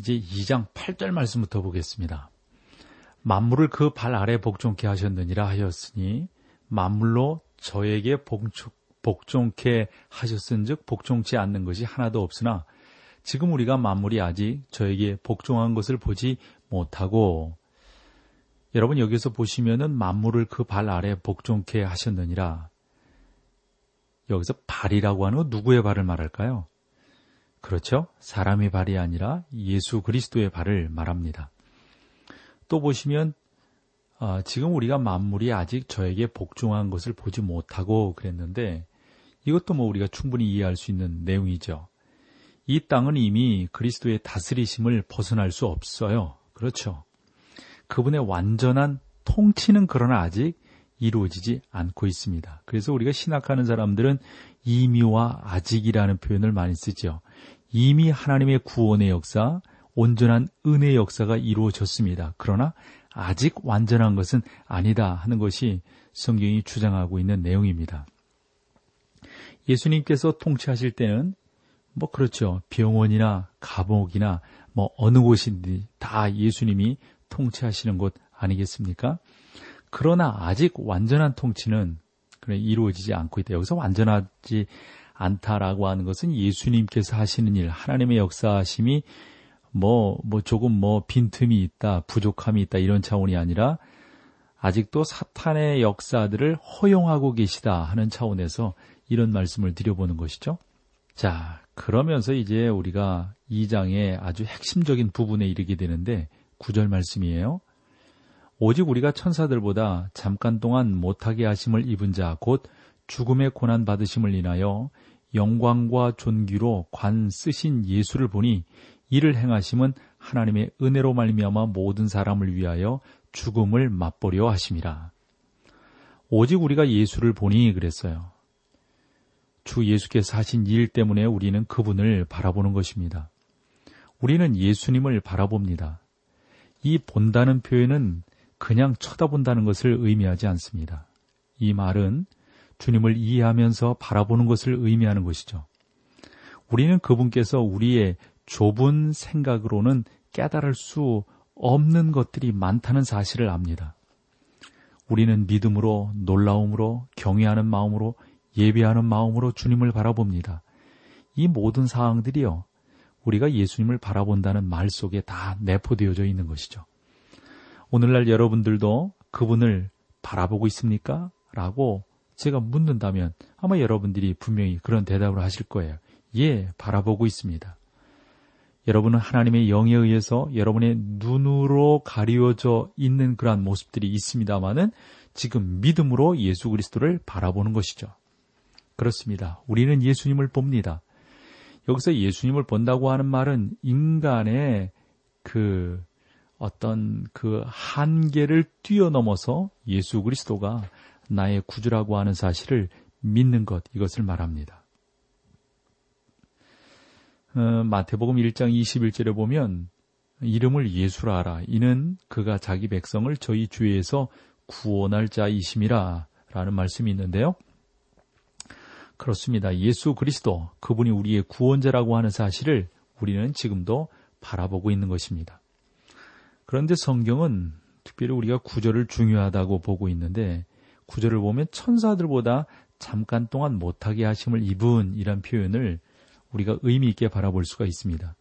이제 2장 8절 말씀부터 보겠습니다. 만물을 그 발 아래 복종케 하셨느니라 하였으니 만물로 저에게 복종, 복종 케 하셨은즉 복종치 않는 것이 하나도 없으나 지금 우리가 만물이 아직 저에게 복종한 것을 보지 못하고 여러분 여기서 보시면은 만물을 그 발 아래 복종케 하셨느니라 여기서 발이라고 하는 건 누구의 발을 말할까요? 그렇죠? 사람의 발이 아니라 예수 그리스도의 발을 말합니다. 또 보시면 아, 지금 우리가 만물이 아직 저에게 복종한 것을 보지 못하고 그랬는데 이것도 뭐 우리가 충분히 이해할 수 있는 내용이죠. 이 땅은 이미 그리스도의 다스리심을 벗어날 수 없어요. 그렇죠. 그분의 완전한 통치는 그러나 아직 이루어지지 않고 있습니다. 그래서 우리가 신학하는 사람들은 이미와 아직이라는 표현을 많이 쓰죠. 이미 하나님의 구원의 역사, 온전한 은혜의 역사가 이루어졌습니다. 그러나 아직 완전한 것은 아니다 하는 것이 성경이 주장하고 있는 내용입니다. 예수님께서 통치하실 때는 뭐 그렇죠. 병원이나 감옥이나 뭐 어느 곳인지 다 예수님이 통치하시는 곳 아니겠습니까? 그러나 아직 완전한 통치는 이루어지지 않고 있다. 여기서 완전하지 않다라고 하는 것은 예수님께서 하시는 일, 하나님의 역사하심이 뭐, 뭐 조금 뭐 빈틈이 있다, 부족함이 있다 이런 차원이 아니라 아직도 사탄의 역사들을 허용하고 계시다 하는 차원에서 이런 말씀을 드려보는 것이죠. 자, 그러면서 이제 우리가 2장의 아주 핵심적인 부분에 이르게 되는데 구절 말씀이에요. 오직 우리가 천사들보다 잠깐 동안 못하게 하심을 입은 자, 곧 죽음의 고난 받으심을 인하여 영광과 존귀로 관 쓰신 예수를 보니 이를 행하심은 하나님의 은혜로 말미암아 모든 사람을 위하여 죽음을 맛보려 하심이라. 오직 우리가 예수를 보니 그랬어요. 주 예수께서 하신 일 때문에 우리는 그분을 바라보는 것입니다. 우리는 예수님을 바라봅니다. 이 본다는 표현은 그냥 쳐다본다는 것을 의미하지 않습니다. 이 말은 주님을 이해하면서 바라보는 것을 의미하는 것이죠. 우리는 그분께서 우리의 좁은 생각으로는 깨달을 수 없는 것들이 많다는 사실을 압니다. 우리는 믿음으로, 놀라움으로, 경외하는 마음으로, 예배하는 마음으로 주님을 바라봅니다. 이 모든 사항들이요, 우리가 예수님을 바라본다는 말 속에 다 내포되어져 있는 것이죠. 오늘날 여러분들도 그분을 바라보고 있습니까? 라고 제가 묻는다면 아마 여러분들이 분명히 그런 대답을 하실 거예요. 예, 바라보고 있습니다. 여러분은 하나님의 영에 의해서 여러분의 눈으로 가리워져 있는 그러한 모습들이 있습니다만은 지금 믿음으로 예수 그리스도를 바라보는 것이죠. 그렇습니다. 우리는 예수님을 봅니다. 여기서 예수님을 본다고 하는 말은 인간의 그 어떤 그 한계를 뛰어넘어서 예수 그리스도가 나의 구주라고 하는 사실을 믿는 것, 이것을 말합니다. 어, 마태복음 1장 21절에 보면 이름을 예수라 하라. 이는 그가 자기 백성을 저희 주에서 구원할 자이심이라 라는 말씀이 있는데요. 그렇습니다. 예수 그리스도, 그분이 우리의 구원자라고 하는 사실을 우리는 지금도 바라보고 있는 것입니다. 그런데 성경은 특별히 우리가 구절을 중요하다고 보고 있는데 구절을 보면 천사들보다 잠깐 동안 못하게 하심을 입은 이란 표현을 우리가 의미 있게 바라볼 수가 있습니다.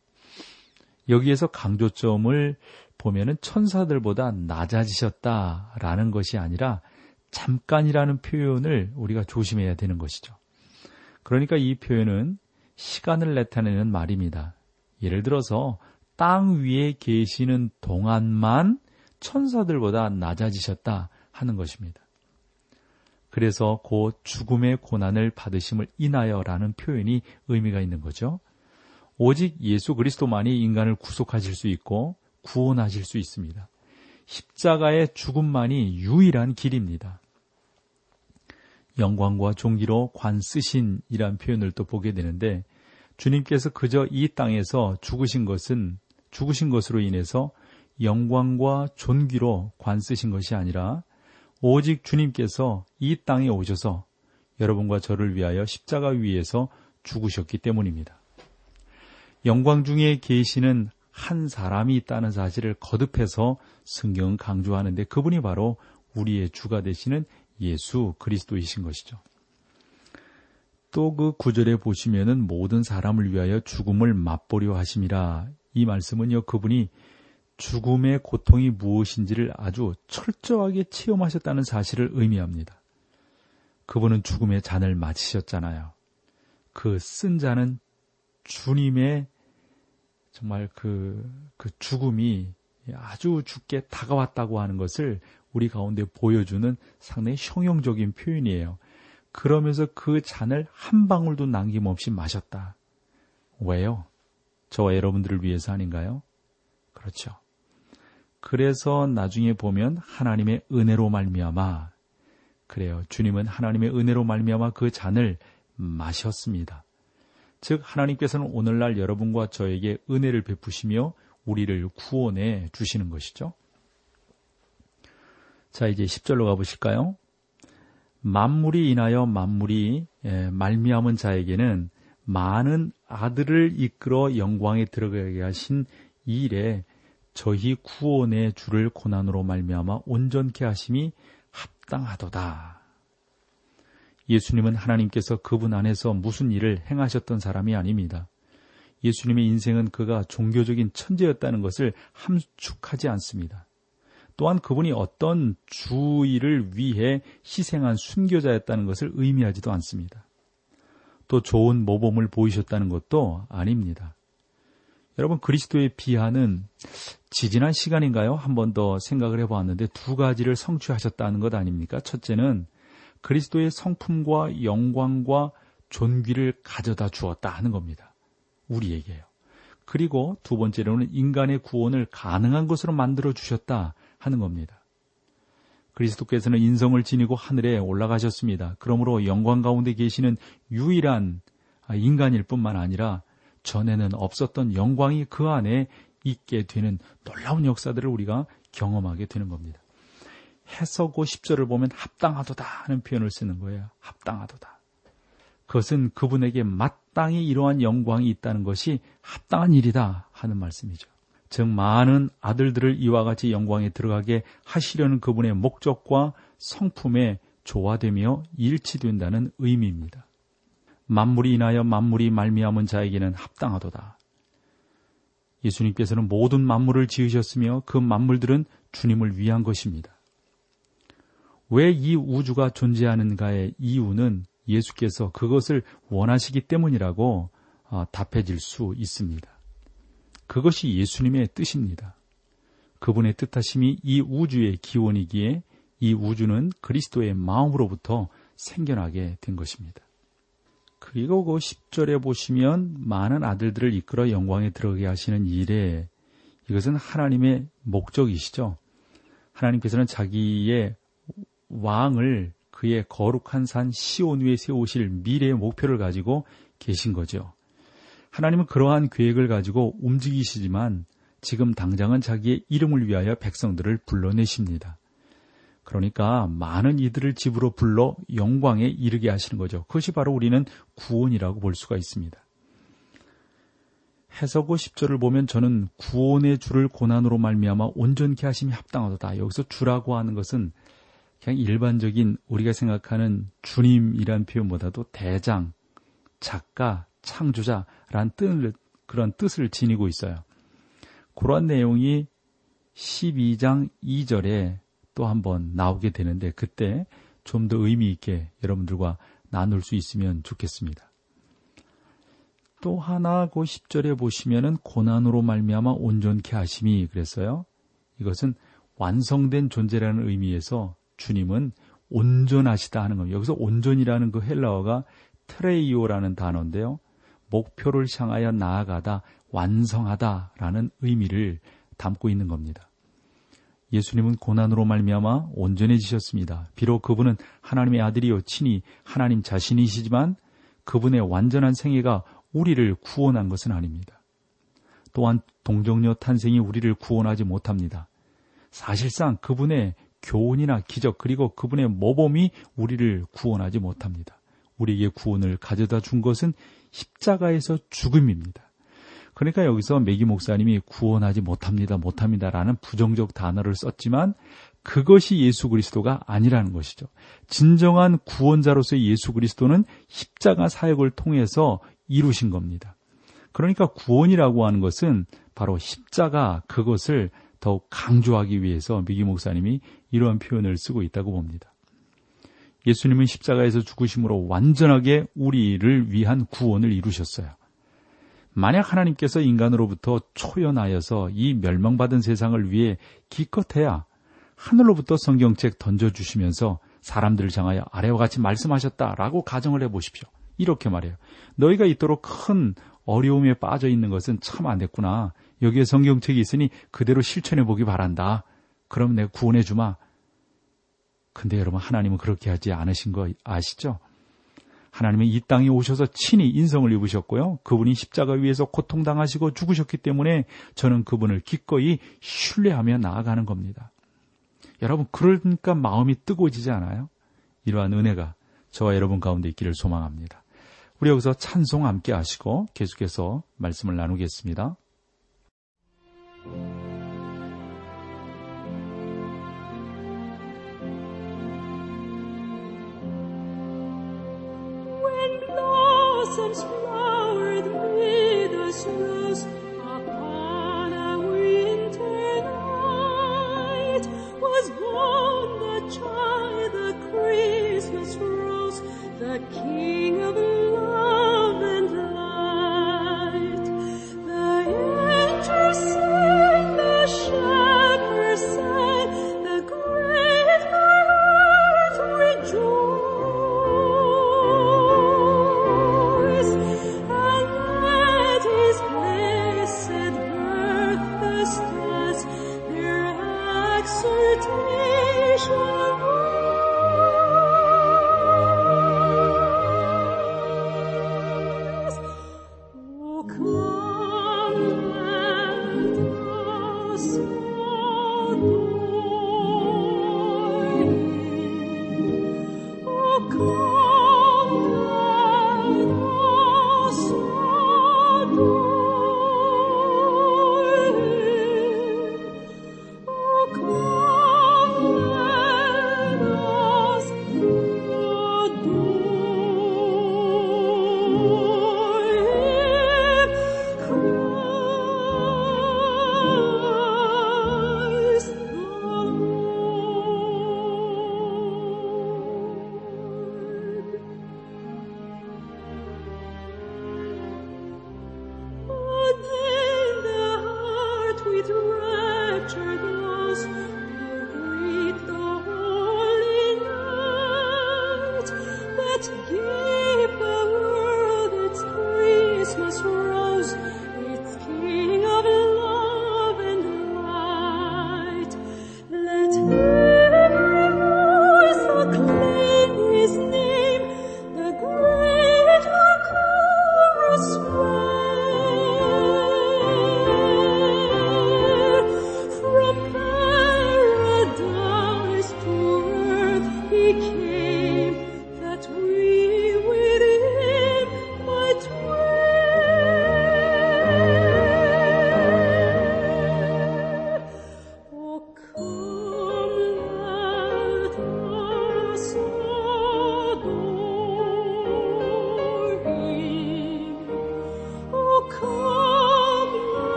여기에서 강조점을 보면은 천사들보다 낮아지셨다라는 것이 아니라 잠깐이라는 표현을 우리가 조심해야 되는 것이죠. 그러니까 이 표현은 시간을 나타내는 말입니다. 예를 들어서 땅 위에 계시는 동안만 천사들보다 낮아지셨다 하는 것입니다. 그래서 곧 죽음의 고난을 받으심을 인하여라는 표현이 의미가 있는 거죠. 오직 예수 그리스도만이 인간을 구속하실 수 있고 구원하실 수 있습니다. 십자가의 죽음만이 유일한 길입니다. 영광과 종기로 관 쓰신 이란 표현을 또 보게 되는데 주님께서 그저 이 땅에서 죽으신 것은 죽으신 것으로 인해서 영광과 존귀로 관 쓰신 것이 아니라 오직 주님께서 이 땅에 오셔서 여러분과 저를 위하여 십자가 위에서 죽으셨기 때문입니다. 영광 중에 계시는 한 사람이 있다는 사실을 거듭해서 성경은 강조하는데 그분이 바로 우리의 주가 되시는 예수 그리스도이신 것이죠. 또 그 구절에 보시면은 모든 사람을 위하여 죽음을 맛보려 하심이라 이 말씀은요 그분이 죽음의 고통이 무엇인지를 아주 철저하게 체험하셨다는 사실을 의미합니다. 그분은 죽음의 잔을 마치셨잖아요. 그 쓴 잔은 주님의 정말 그, 그 죽음이 아주 죽게 다가왔다고 하는 것을 우리 가운데 보여주는 상당히 형용적인 표현이에요. 그러면서 그 잔을 한 방울도 남김없이 마셨다. 왜요? 저와 여러분들을 위해서 아닌가요? 그렇죠. 그래서 나중에 보면 하나님의 은혜로 말미암아 그래요. 주님은 하나님의 은혜로 말미암아 그 잔을 마셨습니다. 즉 하나님께서는 오늘날 여러분과 저에게 은혜를 베푸시며 우리를 구원해 주시는 것이죠. 자, 이제 10절로 가 보실까요? 만물이 인하여 만물이 예, 말미암은 자에게는 많은 아들을 이끌어 영광에 들어가게 하신 이 일에 저희 구원의 주를 고난으로 말미암아 온전케 하심이 합당하도다. 예수님은 하나님께서 그분 안에서 무슨 일을 행하셨던 사람이 아닙니다. 예수님의 인생은 그가 종교적인 천재였다는 것을 함축하지 않습니다. 또한 그분이 어떤 주의를 위해 희생한 순교자였다는 것을 의미하지도 않습니다. 또 좋은 모범을 보이셨다는 것도 아닙니다. 여러분 그리스도의 비하는 지지난 시간인가요? 한 번 더 생각을 해보았는데 두 가지를 성취하셨다는 것 아닙니까? 첫째는 그리스도의 성품과 영광과 존귀를 가져다 주었다 하는 겁니다. 우리에게요. 그리고 두 번째로는 인간의 구원을 가능한 것으로 만들어 주셨다 하는 겁니다. 그리스도께서는 인성을 지니고 하늘에 올라가셨습니다. 그러므로 영광 가운데 계시는 유일한 인간일 뿐만 아니라 전에는 없었던 영광이 그 안에 있게 되는 놀라운 역사들을 우리가 경험하게 되는 겁니다. 해서고 10절을 보면 합당하도다 하는 표현을 쓰는 거예요. 합당하도다. 그것은 그분에게 마땅히 이러한 영광이 있다는 것이 합당한 일이다 하는 말씀이죠. 즉 많은 아들들을 이와 같이 영광에 들어가게 하시려는 그분의 목적과 성품에 조화되며 일치된다는 의미입니다. 만물이 인하여 만물이 말미암은 자에게는 합당하도다. 예수님께서는 모든 만물을 지으셨으며 그 만물들은 주님을 위한 것입니다. 왜 이 우주가 존재하는가의 이유는 예수께서 그것을 원하시기 때문이라고 어, 답해질 수 있습니다. 그것이 예수님의 뜻입니다. 그분의 뜻하심이 이 우주의 기원이기에 이 우주는 그리스도의 마음으로부터 생겨나게 된 것입니다. 그리고 그 10절에 보시면 많은 아들들을 이끌어 영광에 들어가게 하시는 일에 이것은 하나님의 목적이시죠. 하나님께서는 자기의 왕을 그의 거룩한 산 시온 위에 세우실 미래의 목표를 가지고 계신 거죠. 하나님은 그러한 계획을 가지고 움직이시지만 지금 당장은 자기의 이름을 위하여 백성들을 불러내십니다. 그러니까 많은 이들을 집으로 불러 영광에 이르게 하시는 거죠. 그것이 바로 우리는 구원이라고 볼 수가 있습니다. 해석고 10절을 보면 저는 구원의 주를 고난으로 말미암아 온전케 하심이 합당하다. 여기서 주라고 하는 것은 그냥 일반적인 우리가 생각하는 주님이란 표현보다도 대장, 작가, 창조자라는 뜻을, 그런 뜻을 지니고 있어요. 그러한 내용이 12장 2절에 또 한번 나오게 되는데 그때 좀 더 의미 있게 여러분들과 나눌 수 있으면 좋겠습니다. 또 하나 그 10절에 보시면은 고난으로 말미암아 온전케 하심이 그랬어요. 이것은 완성된 존재라는 의미에서 주님은 온전하시다 하는 겁니다. 여기서 온전이라는 그 헬라어가 트레이오라는 단어인데요. 목표를 향하여 나아가다, 완성하다라는 의미를 담고 있는 겁니다. 예수님은 고난으로 말미암아 온전해지셨습니다. 비록 그분은 하나님의 아들이요 친히 하나님 자신이시지만 그분의 완전한 생애가 우리를 구원한 것은 아닙니다. 또한 동정녀 탄생이 우리를 구원하지 못합니다. 사실상 그분의 교훈이나 기적 그리고 그분의 모범이 우리를 구원하지 못합니다. 우리에게 구원을 가져다 준 것은 십자가에서 죽음입니다. 그러니까 여기서 메기 목사님이 구원하지 못합니다, 못합니다라는 부정적 단어를 썼지만 그것이 예수 그리스도가 아니라는 것이죠. 진정한 구원자로서의 예수 그리스도는 십자가 사역을 통해서 이루신 겁니다. 그러니까 구원이라고 하는 것은 바로 십자가 그것을 더욱 강조하기 위해서 미기 목사님이 이러한 표현을 쓰고 있다고 봅니다. 예수님은 십자가에서 죽으심으로 완전하게 우리를 위한 구원을 이루셨어요. 만약 하나님께서 인간으로부터 초연하여서 이 멸망받은 세상을 위해 기껏해야 하늘로부터 성경책 던져주시면서 사람들을 향하여 아래와 같이 말씀하셨다라고 가정을 해보십시오. 이렇게 말해요. 너희가 이토록 큰 어려움에 빠져 있는 것은 참 안 됐구나. 여기에 성경책이 있으니 그대로 실천해 보기 바란다. 그럼 내가 구원해 주마. 근데 여러분 하나님은 그렇게 하지 않으신 거 아시죠? 하나님은 이 땅에 오셔서 친히 인성을 입으셨고요. 그분이 십자가 위에서 고통당하시고 죽으셨기 때문에 저는 그분을 기꺼이 신뢰하며 나아가는 겁니다. 여러분 그러니까 마음이 뜨거워지지 않아요? 이러한 은혜가 저와 여러분 가운데 있기를 소망합니다. 우리 여기서 찬송 함께 하시고 계속해서 말씀을 나누겠습니다. some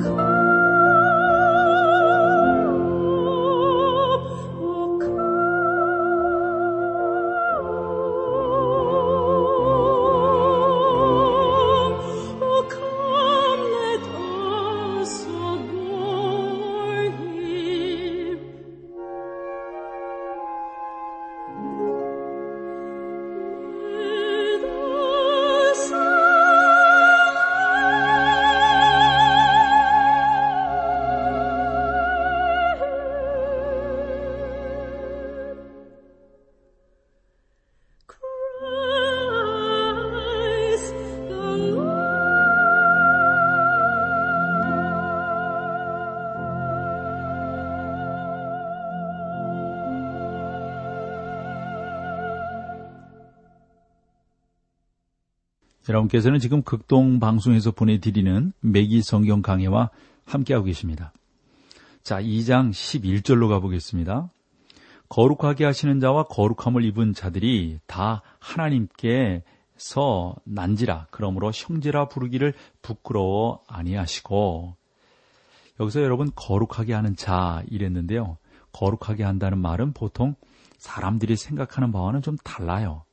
come on. 여러분께서는 지금 극동 방송에서 보내드리는 매기 성경 강해와 함께하고 계십니다. 자, 2장 11절로 가보겠습니다. 거룩하게 하시는 자와 거룩함을 입은 자들이 다 하나님께서 난지라 그러므로 형제라 부르기를 부끄러워 아니하시고 여기서 여러분 거룩하게 하는 자 이랬는데요. 거룩하게 한다는 말은 보통 사람들이 생각하는 바와는 좀 달라요.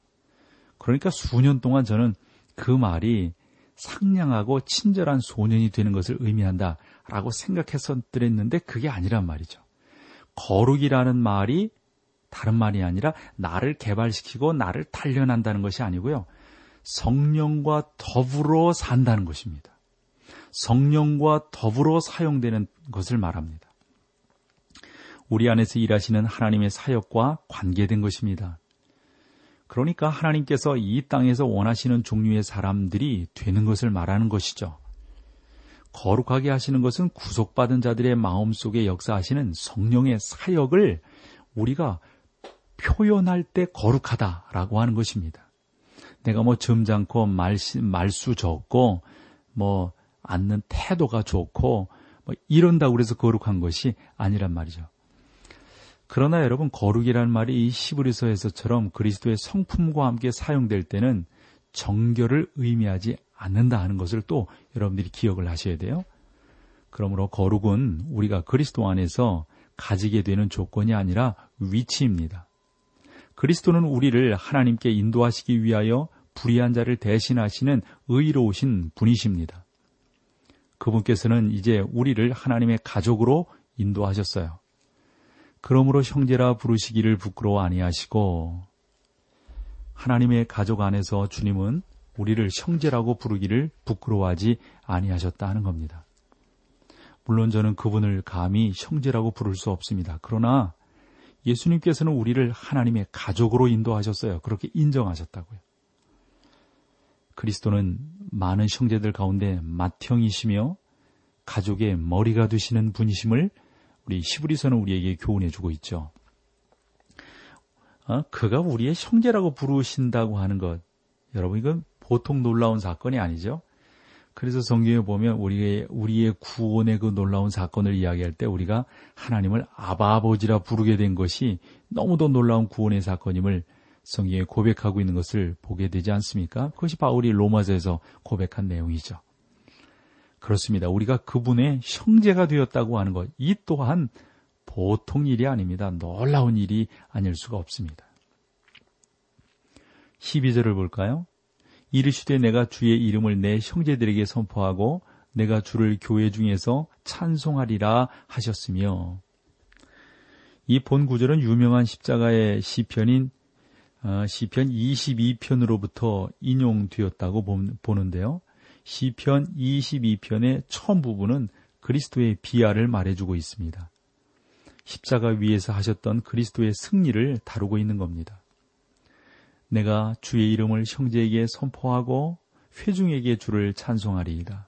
그러니까 수년 동안 저는 그 말이 상냥하고 친절한 소년이 되는 것을 의미한다 라고 생각했었더랬는데 그게 아니란 말이죠. 거룩이라는 말이 다른 말이 아니라 나를 개발시키고 나를 단련한다는 것이 아니고요. 성령과 더불어 산다는 것입니다. 성령과 더불어 사용되는 것을 말합니다. 우리 안에서 일하시는 하나님의 사역과 관계된 것입니다. 그러니까 하나님께서 이 땅에서 원하시는 종류의 사람들이 되는 것을 말하는 것이죠. 거룩하게 하시는 것은 구속받은 자들의 마음 속에 역사하시는 성령의 사역을 우리가 표현할 때 거룩하다라고 하는 것입니다. 내가 뭐 점잖고 말수, 말수 적고 뭐 앉는 태도가 좋고 뭐 이런다고 그래서 거룩한 것이 아니란 말이죠. 그러나 여러분 거룩이라는 말이 이 시브리서에서처럼 그리스도의 성품과 함께 사용될 때는 정결을 의미하지 않는다 하는 것을 또 여러분들이 기억을 하셔야 돼요. 그러므로 거룩은 우리가 그리스도 안에서 가지게 되는 조건이 아니라 위치입니다. 그리스도는 우리를 하나님께 인도하시기 위하여 불의한 자를 대신하시는 의로우신 분이십니다. 그분께서는 이제 우리를 하나님의 가족으로 인도하셨어요. 그러므로 형제라 부르시기를 부끄러워 아니하시고 하나님의 가족 안에서 주님은 우리를 형제라고 부르기를 부끄러워하지 아니하셨다 하는 겁니다. 물론 저는 그분을 감히 형제라고 부를 수 없습니다. 그러나 예수님께서는 우리를 하나님의 가족으로 인도하셨어요. 그렇게 인정하셨다고요. 그리스도는 많은 형제들 가운데 맏형이시며 가족의 머리가 되시는 분이심을 우리 시브리서는 우리에게 교훈해 주고 있죠. 어? 그가 우리의 형제라고 부르신다고 하는 것, 여러분 이건 보통 놀라운 사건이 아니죠. 그래서 성경에 보면 우리의 우리의 구원의 그 놀라운 사건을 이야기할 때 우리가 하나님을 아바 아버지라 부르게 된 것이 너무도 놀라운 구원의 사건임을 성경에 고백하고 있는 것을 보게 되지 않습니까? 그것이 바울이 로마서에서 고백한 내용이죠. 그렇습니다. 우리가 그분의 형제가 되었다고 하는 것, 이 또한 보통 일이 아닙니다. 놀라운 일이 아닐 수가 없습니다. 12절을 볼까요? 이르시되 내가 주의 이름을 내 형제들에게 선포하고 내가 주를 교회 중에서 찬송하리라 하셨으며 이 본 구절은 유명한 십자가의 시편인 어, 시편 22편으로부터 인용되었다고 보는데요. 시편 22편의 처음 부분은 그리스도의 비하를 말해주고 있습니다. 십자가 위에서 하셨던 그리스도의 승리를 다루고 있는 겁니다. 내가 주의 이름을 형제에게 선포하고 회중에게 주를 찬송하리이다.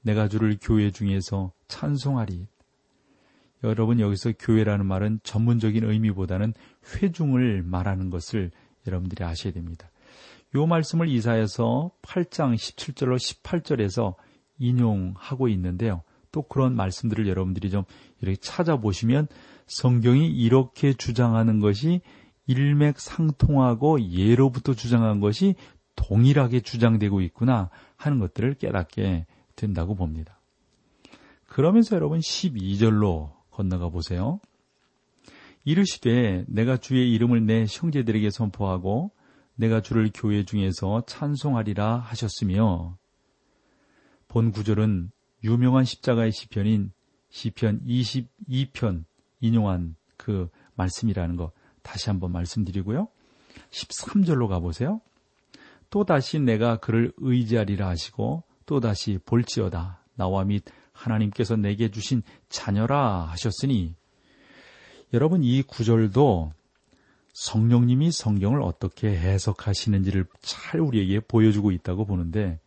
내가 주를 교회 중에서 찬송하리. 여러분 여기서 교회라는 말은 전문적인 의미보다는 회중을 말하는 것을 여러분들이 아셔야 됩니다. 요 말씀을 이사에서 8장 17절로 18절에서 인용하고 있는데요. 또 그런 말씀들을 여러분들이 좀 이렇게 찾아보시면 성경이 이렇게 주장하는 것이 일맥상통하고 예로부터 주장한 것이 동일하게 주장되고 있구나 하는 것들을 깨닫게 된다고 봅니다. 그러면서 여러분 12절로 건너가 보세요. 이르시되 내가 주의 이름을 내 형제들에게 선포하고 내가 주를 교회 중에서 찬송하리라 하셨으며 본 구절은 유명한 십자가의 시편인 시편 22편 인용한 그 말씀이라는 거 다시 한번 말씀드리고요. 13절로 가보세요. 또다시 내가 그를 의지하리라 하시고 또다시 볼지어다 나와 및 하나님께서 내게 주신 자녀라 하셨으니 여러분 이 구절도 성령님이 성경을 어떻게 해석하시는지를 잘 우리에게 보여주고 있다고 보는데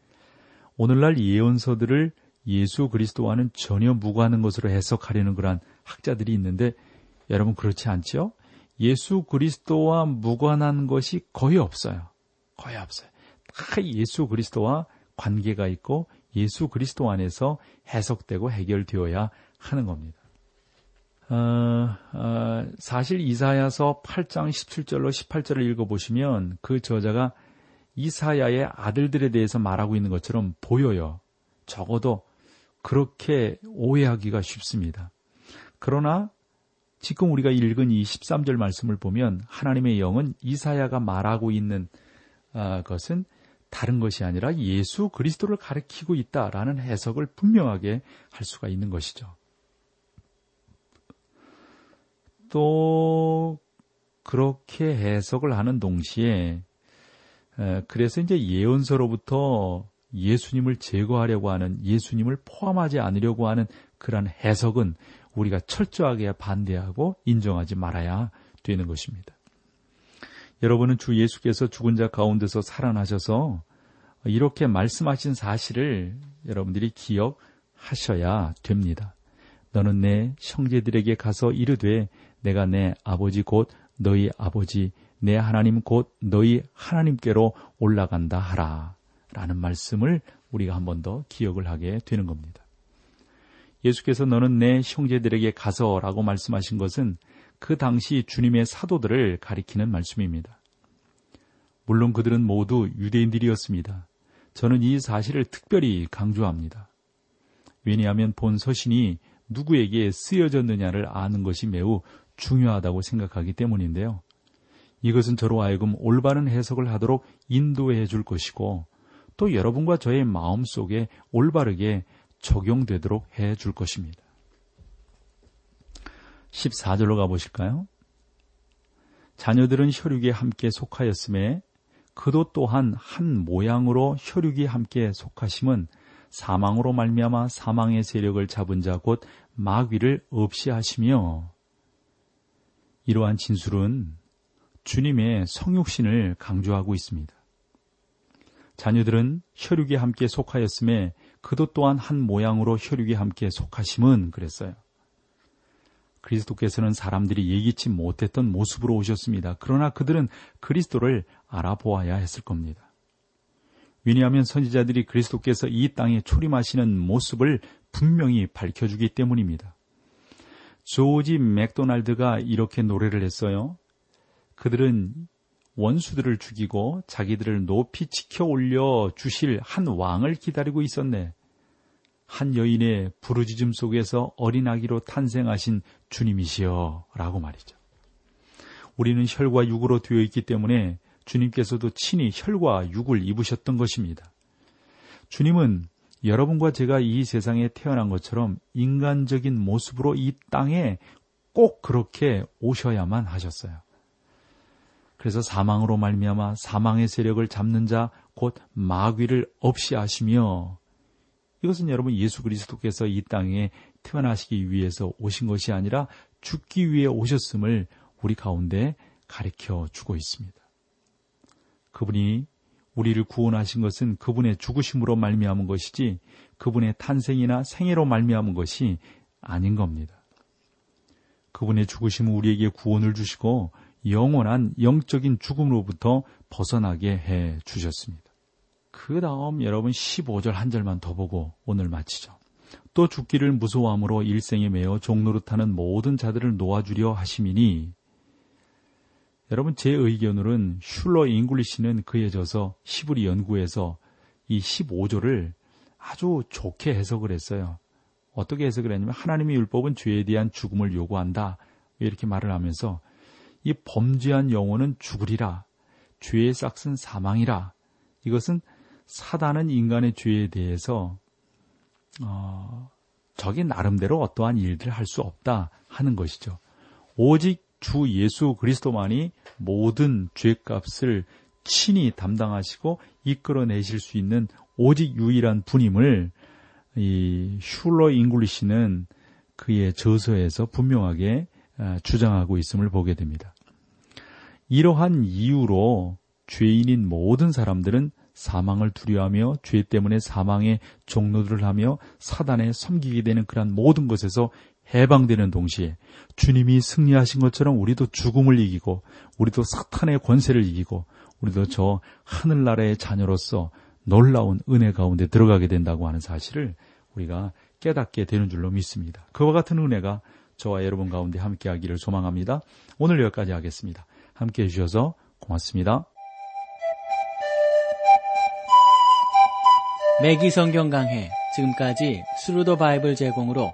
오늘날 예언서들을 예수 그리스도와는 전혀 무관한 것으로 해석하려는 그러한 학자들이 있는데 여러분 그렇지 않지요? 예수 그리스도와 무관한 것이 거의 없어요. 거의 없어요. 다 예수 그리스도와 관계가 있고 예수 그리스도 안에서 해석되고 해결되어야 하는 겁니다. 어, 어, 사실 이사야서 8장 17절로 18절을 읽어보시면 그 저자가 이사야의 아들들에 대해서 말하고 있는 것처럼 보여요. 적어도 그렇게 오해하기가 쉽습니다. 그러나 지금 우리가 읽은 이 13절 말씀을 보면 하나님의 영은 이사야가 말하고 있는 어, 것은 다른 것이 아니라 예수 그리스도를 가리키고 있다라는 해석을 분명하게 할 수가 있는 것이죠. 또 그렇게 해석을 하는 동시에 그래서 이제 예언서로부터 예수님을 제거하려고 하는 예수님을 포함하지 않으려고 하는 그러한 해석은 우리가 철저하게 반대하고 인정하지 말아야 되는 것입니다. 여러분은 주 예수께서 죽은 자 가운데서 살아나셔서 이렇게 말씀하신 사실을 여러분들이 기억하셔야 됩니다. 너는 내 형제들에게 가서 이르되 내가 내 아버지 곧 너희 아버지 내 하나님 곧 너희 하나님께로 올라간다 하라. 라는 말씀을 우리가 한 번 더 기억을 하게 되는 겁니다. 예수께서 너는 내 형제들에게 가서 라고 말씀하신 것은 그 당시 주님의 사도들을 가리키는 말씀입니다. 물론 그들은 모두 유대인들이었습니다. 저는 이 사실을 특별히 강조합니다. 왜냐하면 본 서신이 누구에게 쓰여졌느냐를 아는 것이 매우 중요하다고 생각하기 때문인데요. 이것은 저로 하여금 올바른 해석을 하도록 인도해 줄 것이고 또 여러분과 저의 마음 속에 올바르게 적용되도록 해 줄 것입니다. 14절로 가보실까요? 자녀들은 혈육에 함께 속하였음에 그도 또한 한 모양으로 혈육이 함께 속하심은 사망으로 말미암아 사망의 세력을 잡은 자 곧 마귀를 없이 하시며 이러한 진술은 주님의 성육신을 강조하고 있습니다. 자녀들은 혈육에 함께 속하였음에 그도 또한 한 모양으로 혈육에 함께 속하심은 그랬어요. 그리스도께서는 사람들이 예기치 못했던 모습으로 오셨습니다. 그러나 그들은 그리스도를 알아보아야 했을 겁니다. 왜냐하면 선지자들이 그리스도께서 이 땅에 초림하시는 모습을 분명히 밝혀주기 때문입니다. 조지 맥도날드가 이렇게 노래를 했어요. 그들은 원수들을 죽이고 자기들을 높이 지켜 올려 주실 한 왕을 기다리고 있었네. 한 여인의 부르짖음 속에서 어린아기로 탄생하신 주님이시여 라고 말이죠. 우리는 혈과 육으로 되어 있기 때문에 주님께서도 친히 혈과 육을 입으셨던 것입니다. 주님은 여러분과 제가 이 세상에 태어난 것처럼 인간적인 모습으로 이 땅에 꼭 그렇게 오셔야만 하셨어요. 그래서 사망으로 말미암아 사망의 세력을 잡는 자 곧 마귀를 없이 하시며 이것은 여러분 예수 그리스도께서 이 땅에 태어나시기 위해서 오신 것이 아니라 죽기 위해 오셨음을 우리 가운데 가르쳐 주고 있습니다. 그분이 우리를 구원하신 것은 그분의 죽으심으로 말미암은 것이지 그분의 탄생이나 생애로 말미암은 것이 아닌 겁니다. 그분의 죽으심은 우리에게 구원을 주시고 영원한 영적인 죽음으로부터 벗어나게 해 주셨습니다. 그 다음 여러분 15절 한 절만 더 보고 오늘 마치죠. 또 죽기를 무서워함으로 일생에 매어 종노릇하는 모든 자들을 놓아주려 하심이니 여러분 제 의견으로는 슐러 잉글리시는 그의 저서 히브리 연구에서 이 15절을 아주 좋게 해석을 했어요. 어떻게 해석을 했냐면 하나님의 율법은 죄에 대한 죽음을 요구한다. 이렇게 말을 하면서 이 범죄한 영혼은 죽으리라. 죄의 삯은 사망이라. 이것은 사단은 인간의 죄에 대해서 어, 저기 나름대로 어떠한 일들을 할 수 없다 하는 것이죠. 오직 주 예수 그리스도만이 모든 죄값을 친히 담당하시고 이끌어내실 수 있는 오직 유일한 분임을 이 슐러 잉글리시는 그의 저서에서 분명하게 아, 주장하고 있음을 보게 됩니다. 이러한 이유로 죄인인 모든 사람들은 사망을 두려워하며 죄 때문에 사망의 종노릇을 하며 사단에 섬기게 되는 그러한 모든 것에서 해방되는 동시에 주님이 승리하신 것처럼 우리도 죽음을 이기고 우리도 사탄의 권세를 이기고 우리도 저 하늘나라의 자녀로서 놀라운 은혜 가운데 들어가게 된다고 하는 사실을 우리가 깨닫게 되는 줄로 믿습니다. 그와 같은 은혜가 저와 여러분 가운데 함께 하기를 소망합니다. 오늘 여기까지 하겠습니다. 함께 해주셔서 고맙습니다. 매기 성경 강해 지금까지 Through the Bible 제공으로